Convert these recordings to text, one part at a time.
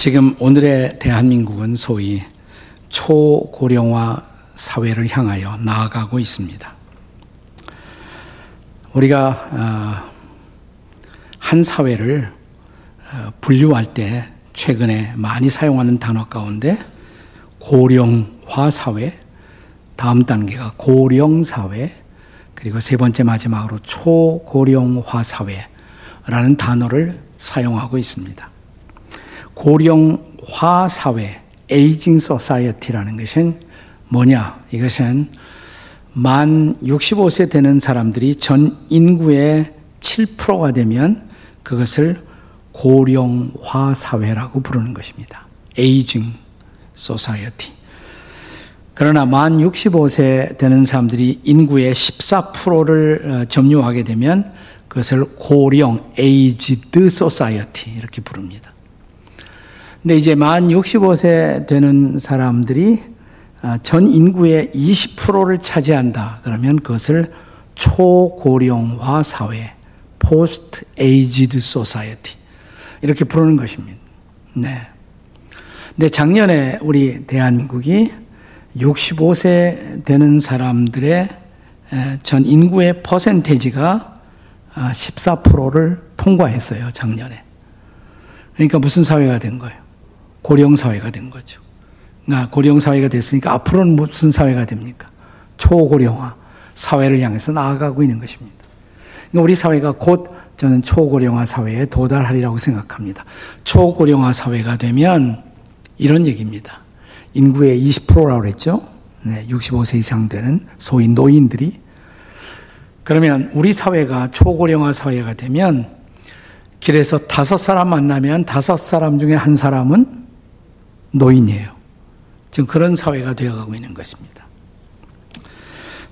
지금 오늘의 대한민국은 소위 초고령화 사회를 향하여 나아가고 있습니다. 우리가 어, 한 사회를 어, 분류할 때 최근에 많이 사용하는 단어 가운데 고령화 사회, 다음 단계가 고령 사회, 그리고 세 번째 마지막으로 초고령화 사회라는 단어를 사용하고 있습니다. 고령화 사회, aging society라는 것은 뭐냐? 이것은 만 65세 되는 사람들이 전 인구의 7%가 되면 그것을 고령화 사회라고 부르는 것입니다. aging society. 그러나 만 65세 되는 사람들이 인구의 14%를 어, 점유하게 되면 그것을 고령 aged society 이렇게 부릅니다. 근데 이제 만 65세 되는 사람들이 어, 전 인구의 20%를 차지한다. 그러면 그것을 초고령화 사회, post aged society 이렇게 부르는 것입니다. 네. 근데 작년에 우리 대한민국이 65세 되는 사람들의 전 인구의 퍼센테이지가 14%를 아, 통과했어요, 작년에. 그러니까 무슨 사회가 된 거예요? 고령 사회가 된 거죠. 고령 사회가 됐으니까 앞으로는 무슨 사회가 됩니까? 초고령화 사회를 향해서 나아가고 있는 것입니다. 그러니까 우리 사회가 곧 저는 초고령화 사회에 도달하리라고 생각합니다. 초고령화 사회가 되면 이런 얘기입니다. 인구의 20%라고 그랬죠? 네, 65세 이상 되는 소위 노인들이. 그러면 우리 사회가 초고령화 사회가 되면 길에서 다섯 사람 만나면 다섯 사람 중에 한 사람은 노인이에요. 지금 그런 사회가 되어가고 있는 것입니다.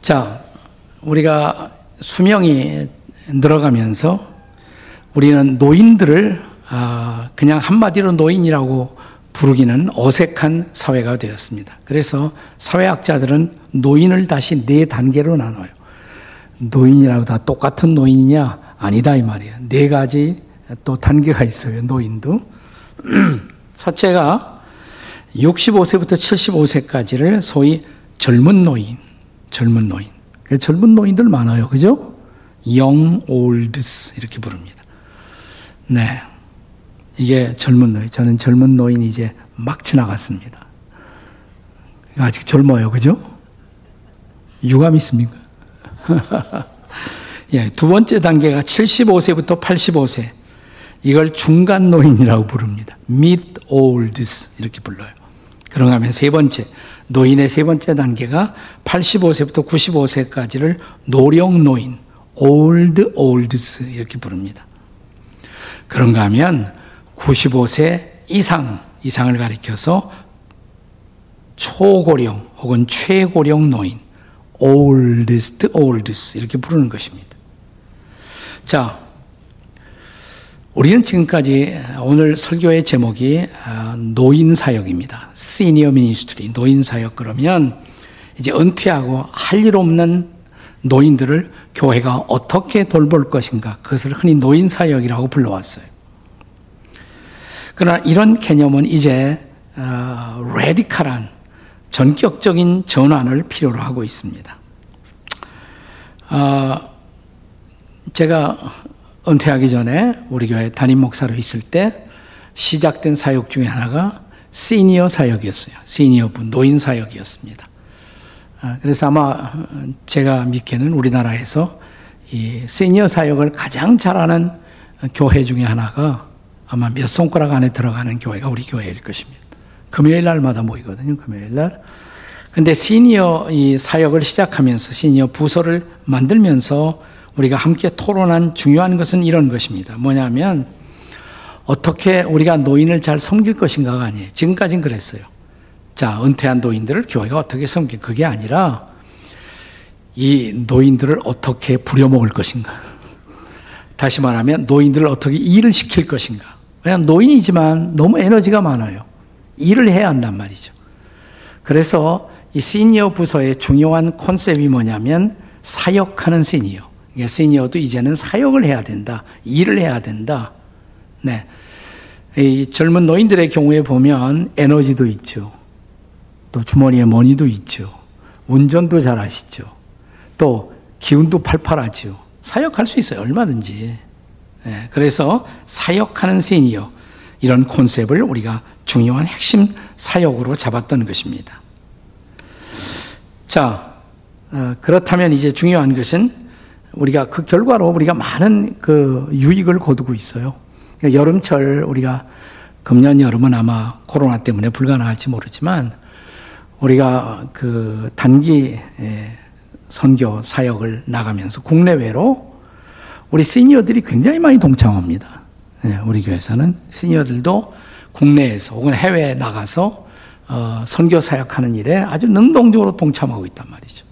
자, 우리가 수명이 늘어가면서 우리는 노인들을 아, 그냥 한마디로 노인이라고 부르기는 어색한 사회가 되었습니다. 그래서 사회학자들은 노인을 다시 네 단계로 나눠요. 노인이라고 다 똑같은 노인이냐? 아니다 이 말이에요. 네 가지 또 단계가 있어요. 노인도. 첫째가 65세부터 75세까지를 소위 젊은 노인, 젊은 노인. 젊은 노인들 많아요. 그죠? young olds 이렇게 부릅니다. 네. 이게 젊은 노인. 저는 젊은 노인이 이제 막 지나갔습니다. 아직 젊어요. 그죠? 유감 있습니까? 예, 두 번째 단계가 75세부터 85세. 이걸 중간 노인이라고 부릅니다. mid olds 이렇게 불러요. 그런가 하면 세 번째, 노인의 세 번째 단계가 85세부터 95세까지를 노령 노인, old olds 이렇게 부릅니다. 그런가 하면 95세 이상, 이상을 가리켜서 초고령 혹은 최고령 노인, oldest olds 이렇게 부르는 것입니다. 자, 우리는 지금까지 오늘 설교의 제목이 아, 노인 사역입니다. senior ministry, 노인 사역 그러면 이제 은퇴하고 할 일 없는 노인들을 교회가 어떻게 돌볼 것인가 그것을 흔히 노인 사역이라고 불러왔어요. 그러나 이런 개념은 이제 어, 레디칼한 전격적인 전환을 필요로 하고 있습니다. 어, 제가 은퇴하기 전에 우리 교회 담임 목사로 있을 때 시작된 사역 중에 하나가 시니어 사역이었어요. 시니어 분, 노인 사역이었습니다. 아, 그래서 아마 제가 믿기에는 우리나라에서 이 시니어 사역을 가장 잘하는 교회 중에 하나가 아마 몇 손가락 안에 들어가는 교회가 우리 교회일 것입니다. 금요일 날마다 모이거든요. 금요일 날. 근데 시니어 이 사역을 시작하면서 시니어 부서를 만들면서 우리가 함께 토론한 중요한 것은 이런 것입니다. 뭐냐면 어떻게 우리가 노인을 잘 섬길 것인가가 아니에요. 지금까지는 그랬어요. 자, 은퇴한 노인들을 교회가 어떻게 섬길 그게 아니라 이 노인들을 어떻게 부려먹을 것인가. 다시 말하면 노인들을 어떻게 일을 시킬 것인가. 그냥 노인이지만 너무 에너지가 많아요. 일을 해야 한단 말이죠. 그래서 이 시니어 부서의 중요한 컨셉이 뭐냐면 사역하는 시니어. 시니어도 이제는 사역을 해야 된다. 일을 해야 된다. 네. 이 젊은 노인들의 경우에 보면 에너지도 있죠. 또 주머니에 머니도 있죠. 운전도 잘 하시죠. 또 기운도 팔팔하죠. 사역할 수 있어요. 얼마든지. 예, 그래서 사역하는 시니어 이런 콘셉트를 우리가 중요한 핵심 사역으로 잡았던 것입니다. 자, 어, 그렇다면 이제 중요한 것은 우리가 그 결과로 우리가 많은 그 유익을 거두고 있어요. 그러니까 여름철 우리가 금년 여름은 아마 코로나 때문에 불가능할지 모르지만 우리가 그 단기 선교 사역을 나가면서 국내외로 우리 시니어들이 굉장히 많이 동참합니다. 예, 우리 교회에서는 시니어들도 국내에서 혹은 해외에 나가서 어, 선교 사역하는 일에 아주 능동적으로 동참하고 있단 말이죠.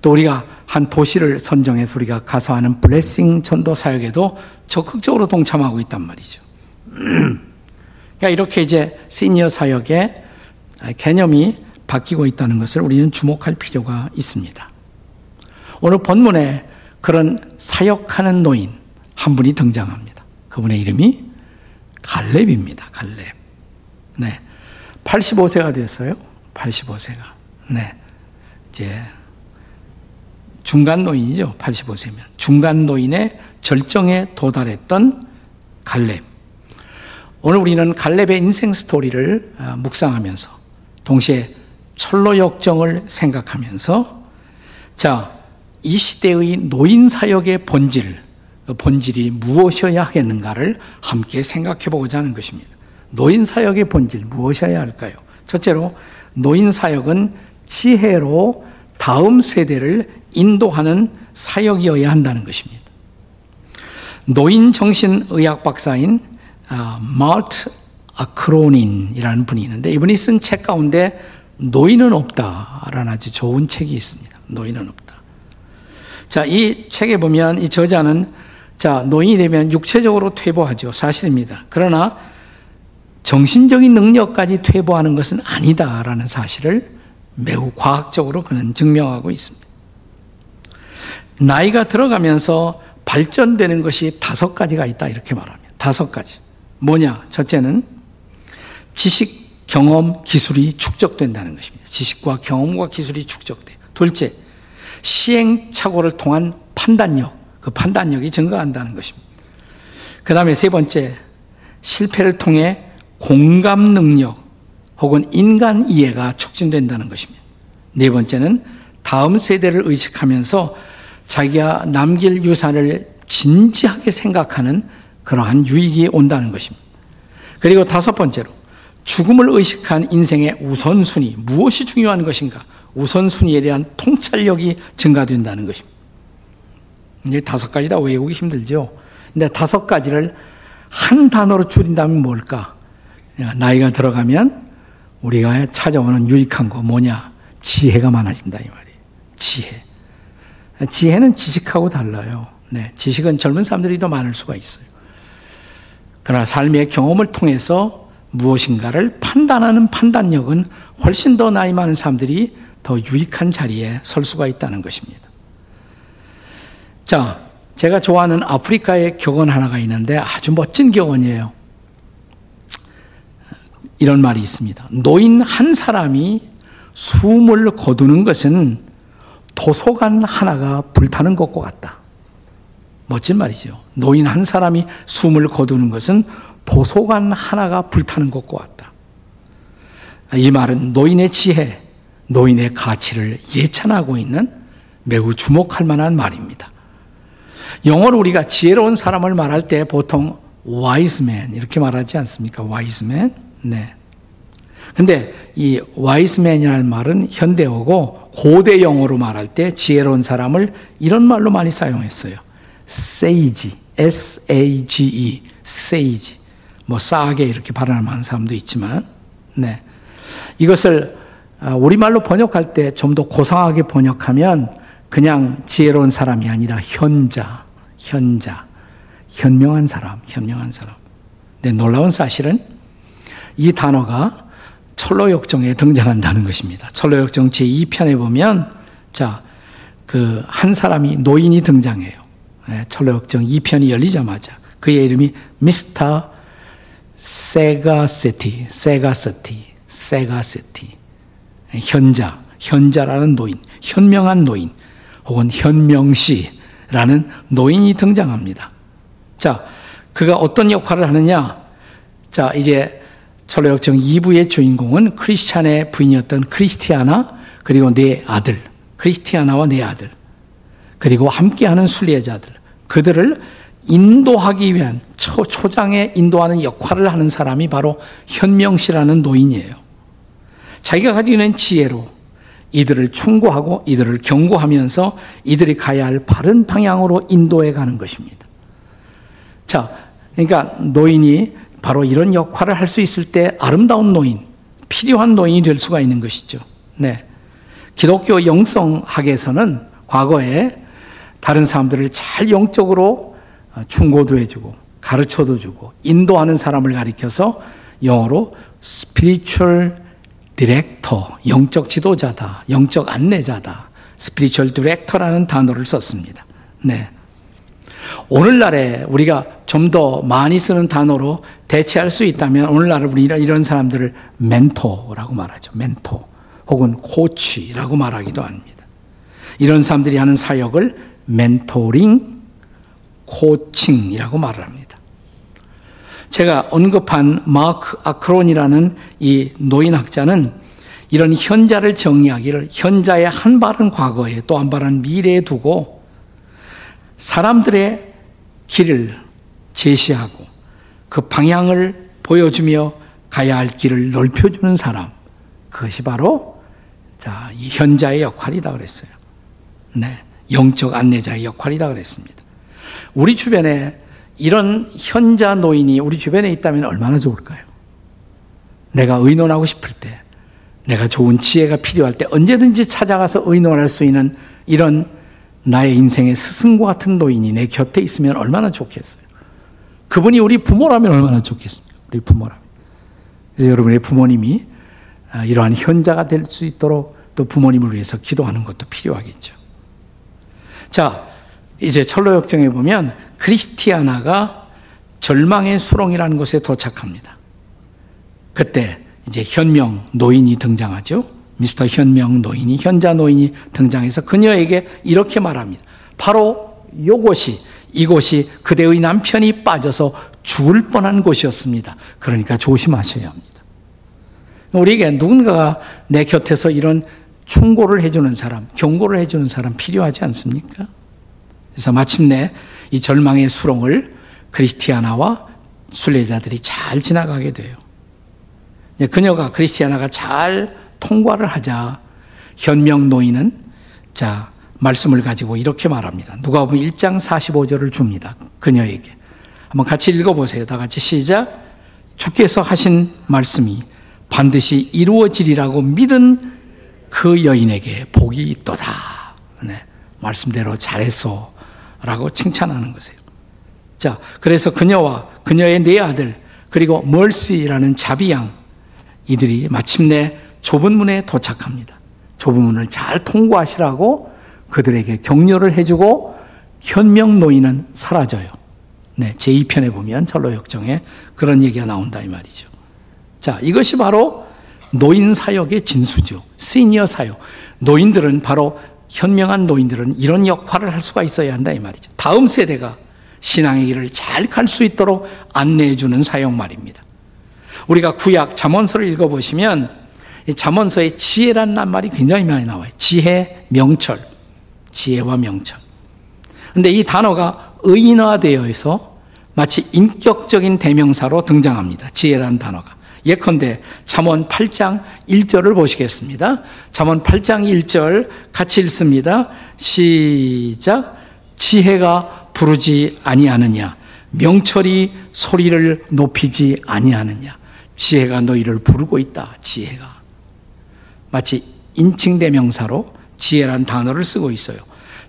또 우리가 한 도시를 선정해서 우리가 가서 하는 블레싱 전도 사역에도 적극적으로 동참하고 있단 말이죠. 그러니까 이렇게 이제 시니어 사역의 개념이 바뀌고 있다는 것을 우리는 주목할 필요가 있습니다. 오늘 본문에 그런 사역하는 노인 한 분이 등장합니다. 그분의 이름이 갈렙입니다. 갈렙. 네. 85세가 됐어요. 85세가. 네. 이제 중간 노인이죠. 85세면. 중간 노인의 절정에 도달했던 갈렙. 오늘 우리는 갈렙의 인생 스토리를 아, 묵상하면서 동시에 철로 역정을 생각하면서 자, 이 시대의 노인 사역의 본질, 그 본질이 무엇이어야 하겠는가를 함께 생각해 보고자 하는 것입니다. 노인 사역의 본질 무엇이어야 할까요? 첫째로 노인 사역은 지혜로 다음 세대를 인도하는 사역이어야 한다는 것입니다. 노인 정신 의학 박사인 아, 마트 아크로닌이라는 분이 있는데 이분이 쓴 책 가운데 노인은 없다라는 아주 좋은 책이 있습니다. 노인은 없다. 자, 이 책에 보면 이 저자는 자, 노인이 되면 육체적으로 퇴보하죠. 사실입니다. 그러나 정신적인 능력까지 퇴보하는 것은 아니다라는 사실을 매우 과학적으로 그는 증명하고 있습니다. 나이가 들어가면서 발전되는 것이 다섯 가지가 있다 이렇게 말합니다. 다섯 가지. 뭐냐? 첫째는 지식, 경험, 기술이 축적된다는 것입니다. 지식과 경험과 기술이 축적돼. 둘째, 시행착오를 통한 판단력, 그 판단력이 증가한다는 것입니다. 그 다음에 세 번째, 실패를 통해 공감 능력 혹은 인간 이해가 촉진된다는 것입니다. 네 번째는 다음 세대를 의식하면서 자기가 남길 유산을 진지하게 생각하는 그러한 유익이 온다는 것입니다. 그리고 다섯 번째로 죽음을 의식한 인생의 우선순위, 무엇이 중요한 것인가? 우선순위에 대한 통찰력이 증가된다는 것입니다. 이제 다섯 가지 다 외우기 힘들죠. 근데 다섯 가지를 한 단어로 줄인다면 뭘까? 나이가 들어가면 우리가 찾아오는 유익한 거 뭐냐? 지혜가 많아진다 이 말이에요. 지혜. 지혜는 지식하고 달라요. 네, 지식은 젊은 사람들이 더 많을 수가 있어요. 그러나 삶의 경험을 통해서 무엇인가를 판단하는 판단력은 훨씬 더 나이 많은 사람들이 더 유익한 자리에 설 수가 있다는 것입니다. 자, 제가 좋아하는 아프리카의 격언 하나가 있는데 아주 멋진 격언이에요. 이런 말이 있습니다. 노인 한 사람이 숨을 거두는 것은 도서관 하나가 불타는 것과 같다. 멋진 말이죠. 노인 한 사람이 숨을 거두는 것은 도서관 하나가 불타는 것과 같다. 이 말은 노인의 지혜, 노인의 가치를 예찬하고 있는 매우 주목할 만한 말입니다. 영어로 우리가 지혜로운 사람을 말할 때 보통 wise man 이렇게 말하지 않습니까? wise man. 네. 근데 이 wise man이라는 말은 현대어고 고대 영어로 말할 때 지혜로운 사람을 이런 말로 많이 사용했어요. sage, S-A-G-E, sage. 뭐 싸게 이렇게 발음하는 사람도 있지만, 네. 이것을 아, 우리말로 번역할 때 좀 더 고상하게 번역하면 그냥 지혜로운 사람이 아니라 현자, 현자, 현명한 사람, 현명한 사람. 네, 놀라운 사실은 이 단어가 철로역정에 등장한다는 것입니다. 철로역정 제2편에 보면 자, 그 한 사람이 노인이 등장해요. 네, 철로역정 2편이 열리자마자 그의 이름이 미스터 세가세티, 세가세티, 세가세티. 현자, 현자라는 노인, 현명한 노인, 혹은 현명시라는 노인이 등장합니다. 자, 그가 어떤 역할을 하느냐? 자, 이제 철로역정 2부의 주인공은 크리스찬의 부인이었던 크리스티아나, 그리고 네 아들, 크리스티아나와 네 아들, 그리고 함께하는 순례자들, 그들을 인도하기 위한 초, 초장에 인도하는 역할을 하는 사람이 바로 현명시라는 노인이에요. 자기가 가지고 있는 지혜로 이들을 충고하고 이들을 경고하면서 이들이 가야 할 바른 방향으로 인도해 가는 것입니다. 자, 그러니까 노인이 바로 이런 역할을 할 수 있을 때 아름다운 노인, 필요한 노인이 될 수가 있는 것이죠. 네. 기독교 영성학에서는 과거에 다른 사람들을 잘 영적으로 충고도 해주고 가르쳐도 주고 인도하는 사람을 가리켜서 영어로 spiritual director, 영적 지도자다, 영적 안내자다, spiritual director라는 단어를 썼습니다. 네. 오늘날에 우리가 좀 더 많이 쓰는 단어로 대체할 수 있다면 오늘날 우리 이런 사람들을 멘토라고 말하죠. 멘토 혹은 코치라고 말하기도 합니다. 이런 사람들이 하는 사역을 멘토링, 코칭이라고 말을 합니다. 제가 언급한 마크 아크론이라는 이 노인학자는 이런 현자를 정리하기를 현자의 한 발은 과거에 또 한 발은 미래에 두고 사람들의 길을 제시하고 그 방향을 보여주며 가야 할 길을 넓혀주는 사람. 그것이 바로 자, 이 현자의 역할이다 그랬어요. 네. 영적 안내자의 역할이다 그랬습니다. 우리 주변에 이런 현자 노인이 우리 주변에 있다면 얼마나 좋을까요? 내가 의논하고 싶을 때, 내가 좋은 지혜가 필요할 때 언제든지 찾아가서 의논할 수 있는 이런 나의 인생의 스승과 같은 노인이 내 곁에 있으면 얼마나 좋겠어요. 그분이 우리 부모라면 얼마나 좋겠습니까? 우리 부모라면. 그래서 여러분의 부모님이 아, 이러한 현자가 될 수 있도록 또 부모님을 위해서 기도하는 것도 필요하겠죠. 자, 이제 철로 역정에 보면 크리스티아나가 절망의 수렁이라는 곳에 도착합니다. 그때 이제 현명 노인이 등장하죠. 미스터 현명 노인이 현자 노인이 등장해서 그녀에게 이렇게 말합니다. 바로 이곳이 이곳이 그대의 남편이 빠져서 죽을 뻔한 곳이었습니다. 그러니까 조심하셔야 합니다. 우리에게 누군가가 내 곁에서 이런 충고를 해주는 사람, 경고를 해주는 사람 필요하지 않습니까? 그래서 마침내 이 절망의 수렁을 크리스티아나와 순례자들이 잘 지나가게 돼요. 그녀가 크리스티아나가 잘 통과를 하자 현명 노인은 자 말씀을 가지고 이렇게 말합니다. 누가복음 1장 45절을 줍니다. 그녀에게. 한번 같이 읽어 보세요. 다 같이 시작. 주께서 하신 말씀이 반드시 이루어지리라고 믿은 그 여인에게 복이 있도다. 네. 말씀대로 잘했어. 라고 칭찬하는 것이에요. 자, 그래서 그녀와 그녀의 네 아들, 그리고 멀시라는 자비양, 이들이 마침내 좁은 문에 도착합니다. 좁은 문을 잘 통과하시라고 그들에게 격려를 해주고 현명 노인은 사라져요. 네, 제2편에 보면 철로 역정에 그런 얘기가 나온다 이 말이죠. 자, 이것이 바로 노인 사역의 진수죠. 시니어 사역. 노인들은 바로 현명한 노인들은 이런 역할을 할 수가 있어야 한다 이 말이죠. 다음 세대가 신앙의 길을 잘 갈 수 있도록 안내해 주는 사역 말입니다. 우리가 구약 잠언서를 읽어 보시면 잠언서에 지혜란 말이 굉장히 많이 나와요. 지혜, 명철. 지혜와 명철. 근데 이 단어가 의인화되어 서 마치 인격적인 대명사로 등장합니다. 지혜라는 단어가. 예컨대 잠언 8장 1절을 보시겠습니다. 잠언 8장 1절 같이 읽습니다. 시작. 지혜가 부르지 아니하느냐 명철이 소리를 높이지 아니하느냐 지혜가 너희를 부르고 있다. 지혜가 마치 인칭대명사로 지혜란 단어를 쓰고 있어요.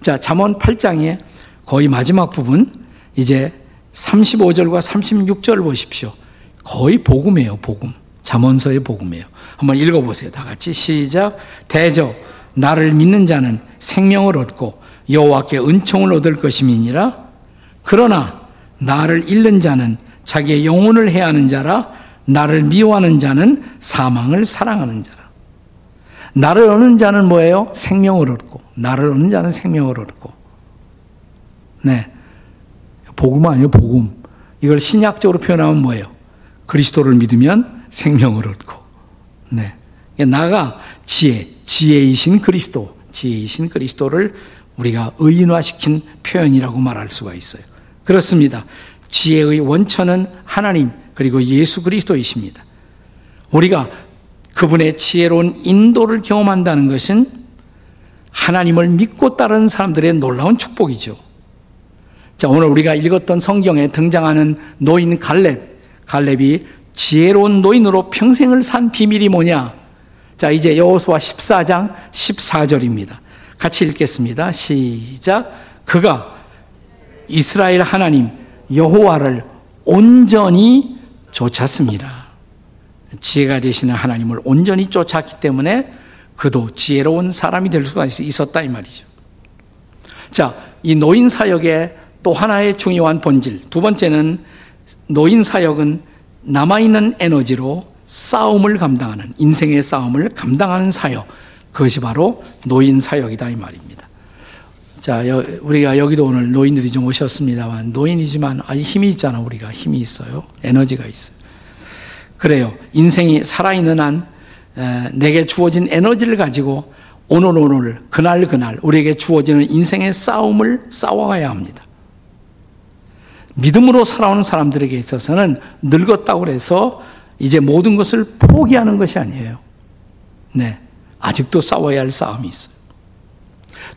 자, 잠언 8장의 거의 마지막 부분 이제 35절과 36절을 보십시오. 거의 복음이에요, 복음. 잠언서의 복음이에요. 한번 읽어 보세요. 다 같이 시작. 대저 나를 믿는 자는 생명을 얻고 여호와께 은총을 얻을 것임이니라. 그러나 나를 잃는 자는 자기의 영혼을 해하는 자라 나를 미워하는 자는 사망을 사랑하는 자라. 나를 얻는 자는 뭐예요? 생명을 얻고 나를 얻는 자는 생명을 얻고. 네. 복음 아니에요, 복음. 이걸 신약적으로 표현하면 뭐예요? 그리스도를 믿으면 생명을 얻고. 네. 나가 지혜, 지혜이신 그리스도, 지혜이신 그리스도를 우리가 의인화시킨 표현이라고 말할 수가 있어요. 그렇습니다. 지혜의 원천은 하나님 그리고 예수 그리스도이십니다. 우리가 그분의 지혜로운 인도를 경험한다는 것은 하나님을 믿고 따르는 사람들의 놀라운 축복이죠. 자, 오늘 우리가 읽었던 성경에 등장하는 노인 갈렙, 갈렙이 지혜로운 노인으로 평생을 산 비밀이 뭐냐? 자, 이제 여호수아 14장 14절입니다. 같이 읽겠습니다. 시작. 그가 이스라엘 하나님 여호와를 온전히 쫓았습니다. 지혜가 되시는 하나님을 온전히 쫓았기 때문에 그도 지혜로운 사람이 될 수가 있었다 이 말이죠. 자, 이 노인 사역의 또 하나의 중요한 본질. 두 번째는 노인 사역은 남아 있는 에너지로 싸움을 감당하는, 인생의 싸움을 감당하는 사역. 그것이 바로 노인 사역이다 이 말입니다. 자, 우리가 여기도 오늘 노인들이 좀 오셨습니다만, 노인이지만 아주 힘이 있잖아, 우리가. 힘이 있어요. 에너지가 있어요. 그래요. 인생이 살아있는 한, 내게 주어진 에너지를 가지고 오늘 오늘, 그날 그날, 우리에게 주어지는 인생의 싸움을 싸워가야 합니다. 믿음으로 살아오는 사람들에게 있어서는 늙었다고 해서 이제 모든 것을 포기하는 것이 아니에요. 네. 아직도 싸워야 할 싸움이 있어요.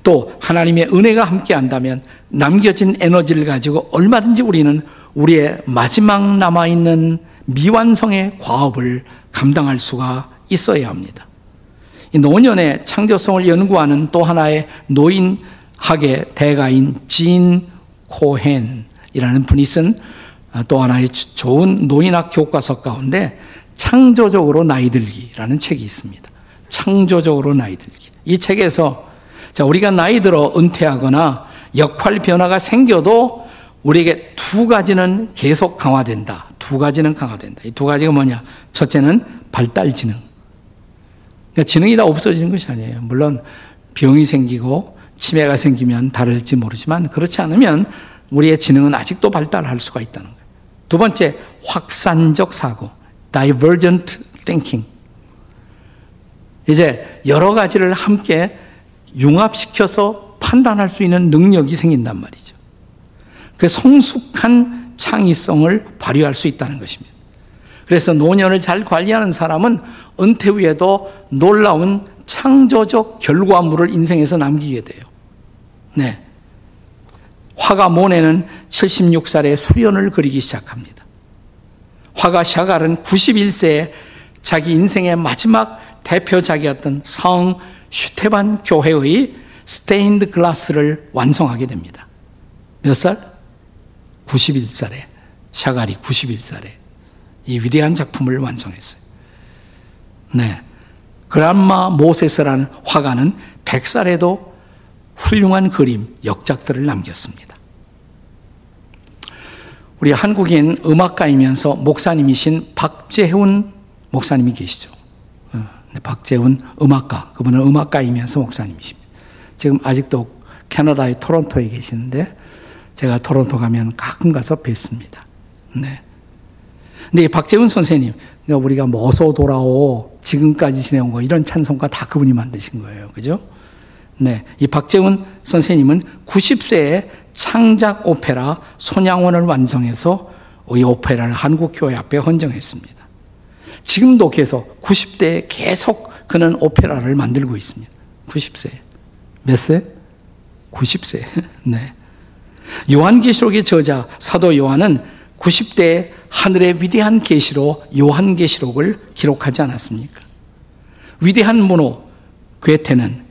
또 하나님의 은혜가 함께 한다면 남겨진 에너지를 가지고 얼마든지 우리는 우리의 마지막 남아 있는 미완성의 과업을 감당할 수가 있어야 합니다. 노년의 창조성을 연구하는 또 하나의 노인학의 대가인 진 코헨이라는 분이 쓴 또 하나의 좋은 노인학 교과서 가운데 창조적으로 나이 들기라는 책이 있습니다. 창조적으로 나이 들기. 이 책에서 자, 우리가 나이 들어 은퇴하거나 역할 변화가 생겨도 우리에게 두 가지는 계속 강화된다. 두 가지는 강화된다. 이 두 가지가 뭐냐? 첫째는 발달 지능. 그러니까 지능이 다 없어지는 것이 아니에요. 물론 병이 생기고 치매가 생기면 다를지 모르지만 그렇지 않으면 우리의 지능은 아직도 발달할 수가 있다는 거예요. 두 번째, 확산적 사고, divergent thinking. 이제 여러 가지를 함께 융합시켜서 판단할 수 있는 능력이 생긴단 말이죠. 그 성숙한 창의성을 발휘할 수 있다는 것입니다. 그래서 노년을 잘 관리하는 사람은 은퇴 후에도 놀라운 창조적 결과물을 인생에서 남기게 돼요. 네. 화가 모네는 76살에 수련을 그리기 시작합니다. 화가 샤갈은 91세에 자기 인생의 마지막 대표작이었던 성 슈테반 교회의 스테인드 글라스를 완성하게 됩니다. 몇 살? 91살에 샤갈이 91살에 이 위대한 작품을 완성했어요. 네. 그란마 모세스라는 화가는 100살에도 훌륭한 그림, 역작들을 남겼습니다. 우리 한국인 음악가이면서 목사님이신 박재훈 목사님이 계시죠. 네, 박재훈 음악가, 그분은 음악가이면서 목사님이십니다. 지금 아직도 캐나다의 토론토에 계시는데 제가 토론토 가면 가끔 가서 뵙습니다. 네. 근데 박재훈 선생님, 그러니까 우리가 뭐서 돌아오, 지금까지 지내온 거, 이런 찬송가 다 그분이 만드신 거예요. 그죠? 네. 이 박재훈 선생님은 90세에 창작 오페라 손양원을 완성해서 이 오페라를 한국 교회 앞에 헌정했습니다. 지금도 계속 90대에 계속 그는 오페라를 만들고 있습니다. 90세. 몇 세? 90세. 네. 요한계시록의 저자 사도 요한은 90대 하늘의 위대한 계시로 요한계시록을 기록하지 않았습니까? 위대한 문호 괴테는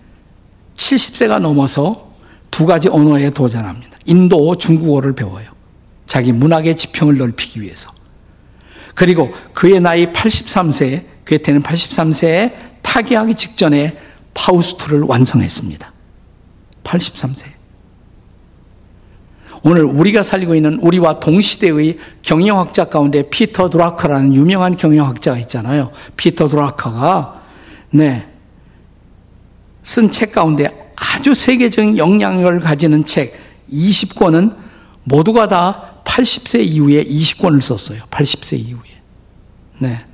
70세가 넘어서 두 가지 언어에 도전합니다. 인도 중국어를 배워요. 자기 문학의 지평을 넓히기 위해서. 그리고 그의 나이 83세, 괴테는 83세에 타계하기 직전에 파우스트를 완성했습니다. 83세. 오늘 우리가 살고 있는 우리와 동시대의 경영학자 가운데 피터 드라커라는 유명한 경영학자가 있잖아요. 피터 드라커가 네. 쓴 책 가운데 아주 세계적인 영향력을 가지는 책 20권은 모두가 다 80세 이후에 20권을 썼어요. 80세 이후에. 네.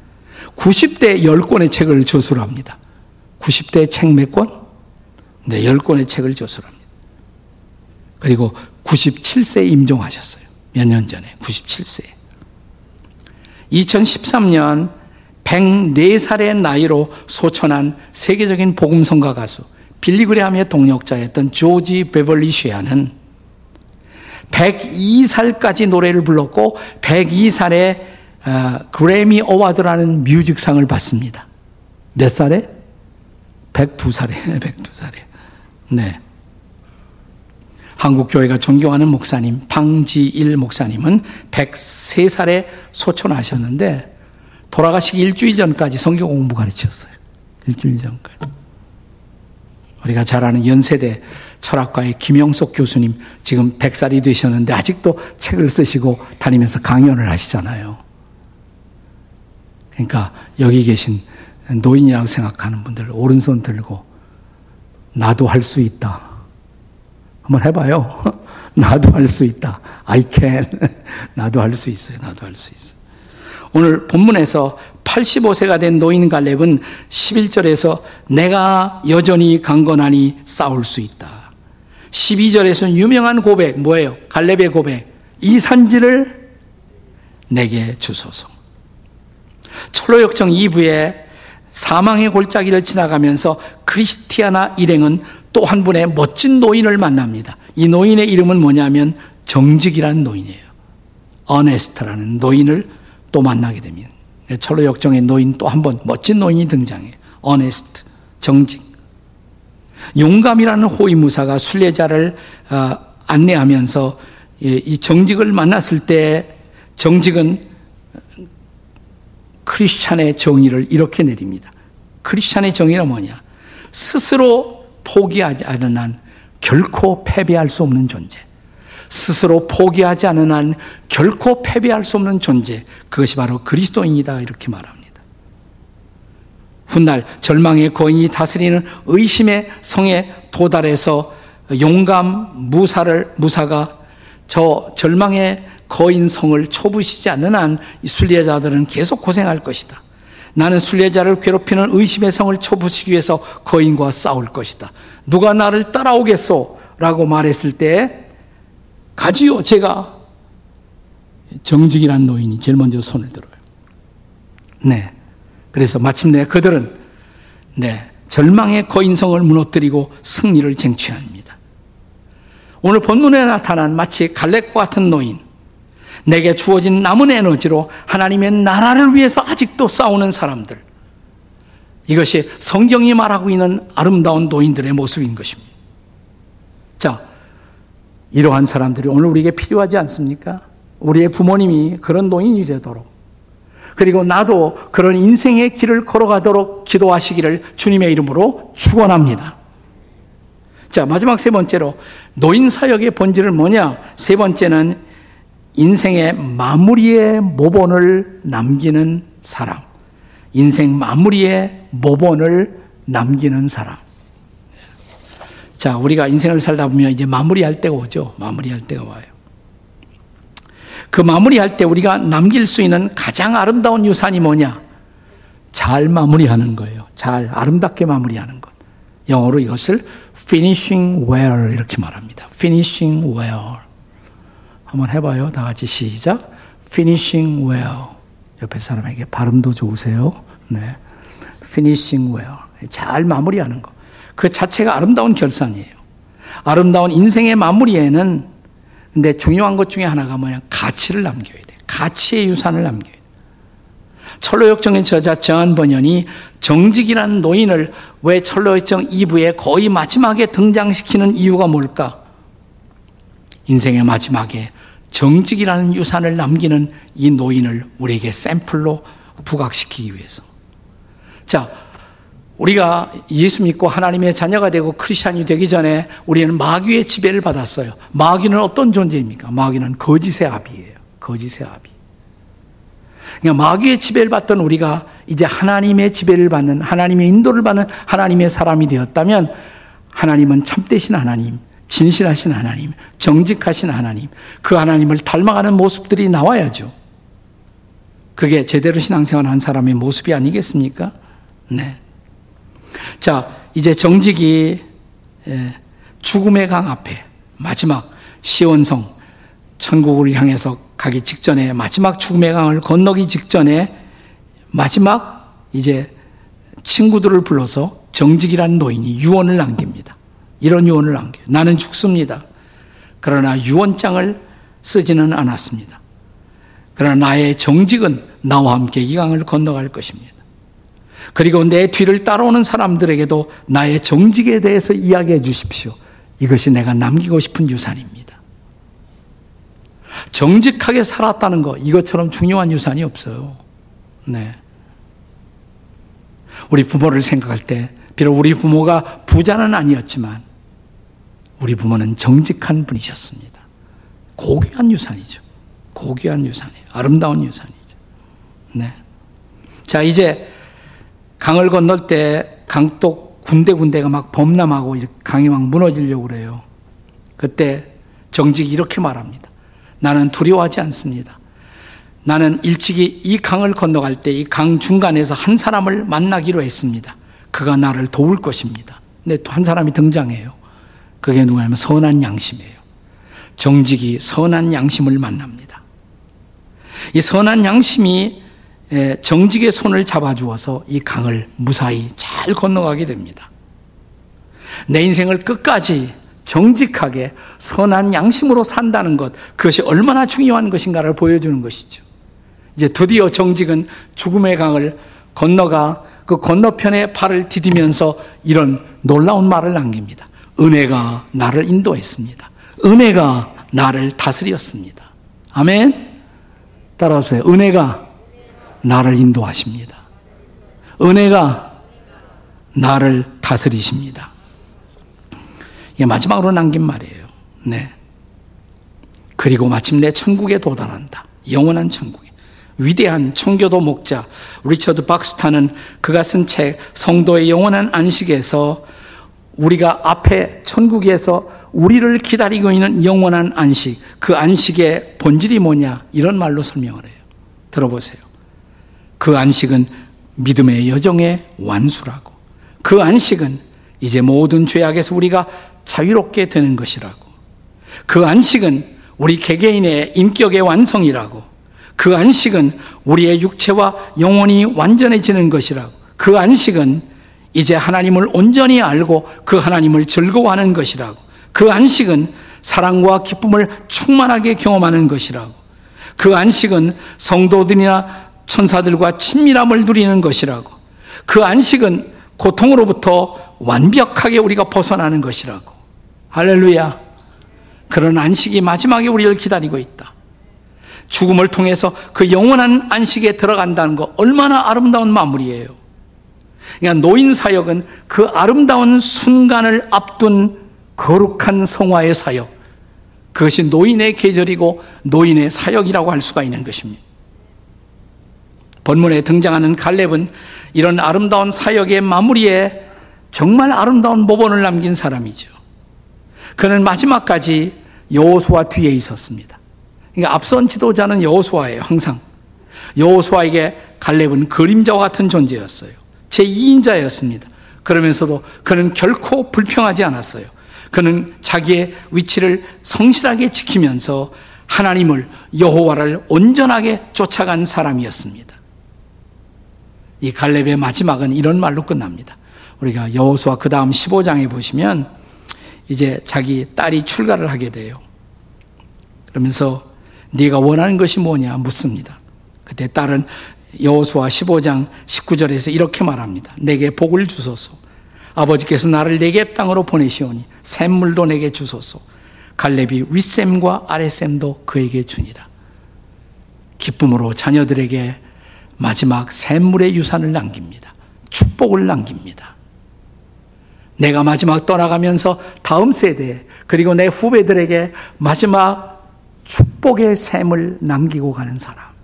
90대 10권의 책을 저술 합니다. 90대 책 몇 권? 네, 10권의 책을 저술 합니다. 그리고 97세 임종하셨어요. 몇 년 전에 97세. 2013년 104살의 나이로 소천한 세계적인 복음성가 가수 빌리그레함의 동력자였던 조지 베벌리 쉐아는 102살까지 노래를 불렀고 102살에 어, 그래미 어와드라는 뮤직상을 받습니다. 몇 살에? 102살에, 102살에. 네. 한국교회가 존경하는 목사님, 방지일 목사님은 103살에 소천하셨는데, 돌아가시기 일주일 전까지 성경 공부 가르쳤어요. 일주일 전까지. 우리가 잘 아는 연세대 철학과의 김영석 교수님, 지금 100살이 되셨는데, 아직도 책을 쓰시고 다니면서 강연을 하시잖아요. 그러니까 여기 계신 노인이라고 생각하는 분들 오른손 들고 나도 할 수 있다. 한번 해봐요. 나도 할 수 있다. I can. 나도 할 수 있어요. 나도 할 수 있어요. 오늘 본문에서 85세가 된 노인 갈렙은 11절에서 내가 여전히 강건하니 싸울 수 있다. 12절에서는 유명한 고백, 뭐예요? 갈렙의 고백. 이 산지를 내게 주소서. 천로역정 2부에 사망의 골짜기를 지나가면서 크리스티아나 일행은 또 한 분의 멋진 노인을 만납니다. 이 노인의 이름은 뭐냐면 정직이라는 노인이에요. Honest라는 노인을 또 만나게 됩니다. 천로 역정의 노인 또 한 번 멋진 노인이 등장해요. Honest, 정직. 용감이라는 호위무사가 순례자를 어, 안내하면서 이 정직을 만났을 때 정직은 크리스찬의 정의를 이렇게 내립니다. 크리스찬의 정의는 뭐냐? 스스로 포기하지 않은 한 결코 패배할 수 없는 존재. 스스로 포기하지 않은 한 결코 패배할 수 없는 존재. 그것이 바로 그리스도인이다. 이렇게 말합니다. 훗날 절망의 거인이 다스리는 의심의 성에 도달해서 용감 무사를, 무사가 저 절망의 거인 성을 초부시지 않는 한 순례자들은 계속 고생할 것이다. 나는 순례자를 괴롭히는 의심의 성을 초부시기 위해서 거인과 싸울 것이다. 누가 나를 따라오겠소? 라고 말했을 때 가지요 제가 정직이란 노인이 제일 먼저 손을 들어요. 네. 그래서 마침내 그들은 네 절망의 거인성을 무너뜨리고 승리를 쟁취합니다. 오늘 본문에 나타난 마치 갈렙과 같은 노인 내게 주어진 남은 에너지로 하나님의 나라를 위해서 아직도 싸우는 사람들. 이것이 성경이 말하고 있는 아름다운 노인들의 모습인 것입니다. 자, 이러한 사람들이 오늘 우리에게 필요하지 않습니까? 우리의 부모님이 그런 노인이 되도록 그리고 나도 그런 인생의 길을 걸어가도록 기도하시기를 주님의 이름으로 축원합니다. 자, 마지막 세 번째로 노인 사역의 본질은 뭐냐? 세 번째는 인생의 마무리의 모본을 남기는 사람. 인생 마무리의 모본을 남기는 사람. 자, 우리가 인생을 살다 보면 이제 마무리할 때가 오죠. 마무리할 때가 와요. 그 마무리할 때 우리가 남길 수 있는 가장 아름다운 유산이 뭐냐? 잘 마무리하는 거예요. 잘 아름답게 마무리하는 것. 영어로 이것을 finishing well 이렇게 말합니다. finishing well. 한번 해봐요. 다 같이 시작. finishing well. 옆에 사람에게 발음도 좋으세요. 네. finishing well. 잘 마무리하는 거. 그 자체가 아름다운 결산이에요. 아름다운 인생의 마무리에는 근데 중요한 것 중에 하나가 뭐냐? 가치를 남겨야 돼. 가치의 유산을 남겨야 돼. 철로역정의 저자 정한 번연이 정직이라는 노인을 왜 철로역정 2부에 거의 마지막에 등장시키는 이유가 뭘까? 인생의 마지막에 정직이라는 유산을 남기는 이 노인을 우리에게 샘플로 부각시키기 위해서. 자, 우리가 예수 믿고 하나님의 자녀가 되고 크리스천이 되기 전에 우리는 마귀의 지배를 받았어요. 마귀는 어떤 존재입니까? 마귀는 거짓의 아비예요. 거짓의 아비. 그러니까 마귀의 지배를 받던 우리가 이제 하나님의 지배를 받는 하나님의 인도를 받는 하나님의 사람이 되었다면 하나님은 참되신 하나님, 진실하신 하나님, 정직하신 하나님, 그 하나님을 닮아가는 모습들이 나와야죠. 그게 제대로 신앙생활 한 사람의 모습이 아니겠습니까? 네. 자, 이제 정직이 예, 죽음의 강 앞에 마지막 시원성 천국을 향해서 가기 직전에 마지막 죽음의 강을 건너기 직전에 마지막 이제 친구들을 불러서 정직이라는 노인이 유언을 남깁니다. 이런 유언을 남겨요. 나는 죽습니다. 그러나 유언장을 쓰지는 않았습니다. 그러나 나의 정직은 나와 함께 이 강을 건너갈 것입니다. 그리고 내 뒤를 따라오는 사람들에게도 나의 정직에 대해서 이야기해 주십시오. 이것이 내가 남기고 싶은 유산입니다. 정직하게 살았다는 거, 이것처럼 중요한 유산이 없어요. 네. 우리 부모를 생각할 때, 비록 우리 부모가 부자는 아니었지만, 우리 부모는 정직한 분이셨습니다. 고귀한 유산이죠. 고귀한 유산이에요. 아름다운 유산이죠. 네. 자, 이제 강을 건널 때 강독 군데군데가 막 범람하고 강이 막 무너지려고 그래요. 그때 정직이 이렇게 말합니다. 나는 두려워하지 않습니다. 나는 일찍이 이 강을 건너갈 때 이 강 중간에서 한 사람을 만나기로 했습니다. 그가 나를 도울 것입니다. 근데 또 한 사람이 등장해요. 그게 누구냐면 선한 양심이에요. 정직이 선한 양심을 만납니다. 이 선한 양심이 정직의 손을 잡아주어서 이 강을 무사히 잘 건너가게 됩니다. 내 인생을 끝까지 정직하게 선한 양심으로 산다는 것, 그것이 얼마나 중요한 것인가를 보여주는 것이죠. 이제 드디어 정직은 죽음의 강을 건너가 그 건너편에 발을 디디면서 이런 놀라운 말을 남깁니다. 은혜가 나를 인도했습니다. 은혜가 나를 다스렸습니다. 아멘. 따라오세요. 은혜가 나를 인도하십니다. 은혜가 나를 다스리십니다. 이게 마지막으로 남긴 말이에요. 네. 그리고 마침내 천국에 도달한다. 영원한 천국에. 위대한 청교도 목자 리처드 박스타는 그가 쓴 책 성도의 영원한 안식에서 우리가 앞에 천국에서 우리를 기다리고 있는 영원한 안식, 그 안식의 본질이 뭐냐 이런 말로 설명을 해요. 들어보세요. 그 안식은 믿음의 여정의 완수라고. 그 안식은 이제 모든 죄악에서 우리가 자유롭게 되는 것이라고. 그 안식은 우리 개개인의 인격의 완성이라고. 그 안식은 우리의 육체와 영혼이 완전해지는 것이라고. 그 안식은 이제 하나님을 온전히 알고 그 하나님을 즐거워하는 것이라고. 그 안식은 사랑과 기쁨을 충만하게 경험하는 것이라고. 그 안식은 성도들이나 천사들과 친밀함을 누리는 것이라고. 그 안식은 고통으로부터 완벽하게 우리가 벗어나는 것이라고. 할렐루야. 그런 안식이 마지막에 우리를 기다리고 있다. 죽음을 통해서 그 영원한 안식에 들어간다는 거 얼마나 아름다운 마무리예요. 그러니까 노인 사역은 그 아름다운 순간을 앞둔 거룩한 성화의 사역. 그것이 노인의 계절이고 노인의 사역이라고 할 수가 있는 것입니다. 본문에 등장하는 갈렙은 이런 아름다운 사역의 마무리에 정말 아름다운 모본을 남긴 사람이죠. 그는 마지막까지 여호수아 뒤에 있었습니다. 그러니까 앞선 지도자는 여호수아예요, 항상. 여호수아에게 갈렙은 그림자와 같은 존재였어요. 제2인자였습니다. 그러면서도 그는 결코 불평하지 않았어요. 그는 자기의 위치를 성실하게 지키면서 하나님을 여호와를 온전하게 쫓아간 사람이었습니다. 이 갈렙의 마지막은 이런 말로 끝납니다. 우리가 여호수아 그 다음 15장에 보시면 이제 자기 딸이 출가를 하게 돼요. 그러면서 네가 원하는 것이 뭐냐 묻습니다. 그때 딸은 여호수아 15장 19절에서 이렇게 말합니다. 내게 복을 주소서. 아버지께서 나를 내게 땅으로 보내시오니 샘물도 내게 주소서. 갈렙이 윗샘과 아랫샘도 그에게 주니라. 기쁨으로 자녀들에게 마지막 샘물의 유산을 남깁니다. 축복을 남깁니다. 내가 마지막 떠나가면서 다음 세대, 그리고 내 후배들에게 마지막 축복의 샘을 남기고 가는 사람.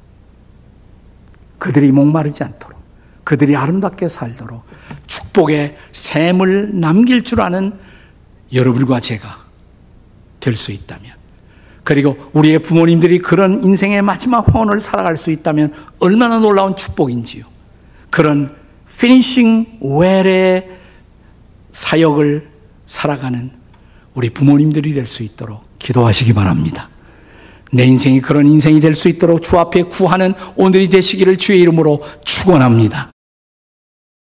그들이 목마르지 않도록, 그들이 아름답게 살도록 축복의 샘을 남길 줄 아는 여러분과 제가 될 수 있다면, 그리고 우리의 부모님들이 그런 인생의 마지막 화원을 살아갈 수 있다면 얼마나 놀라운 축복인지요. 그런 피니싱 웰의 사역을 살아가는 우리 부모님들이 될 수 있도록 기도하시기 바랍니다. 내 인생이 그런 인생이 될 수 있도록 주 앞에 구하는 오늘이 되시기를 주의 이름으로 축원합니다.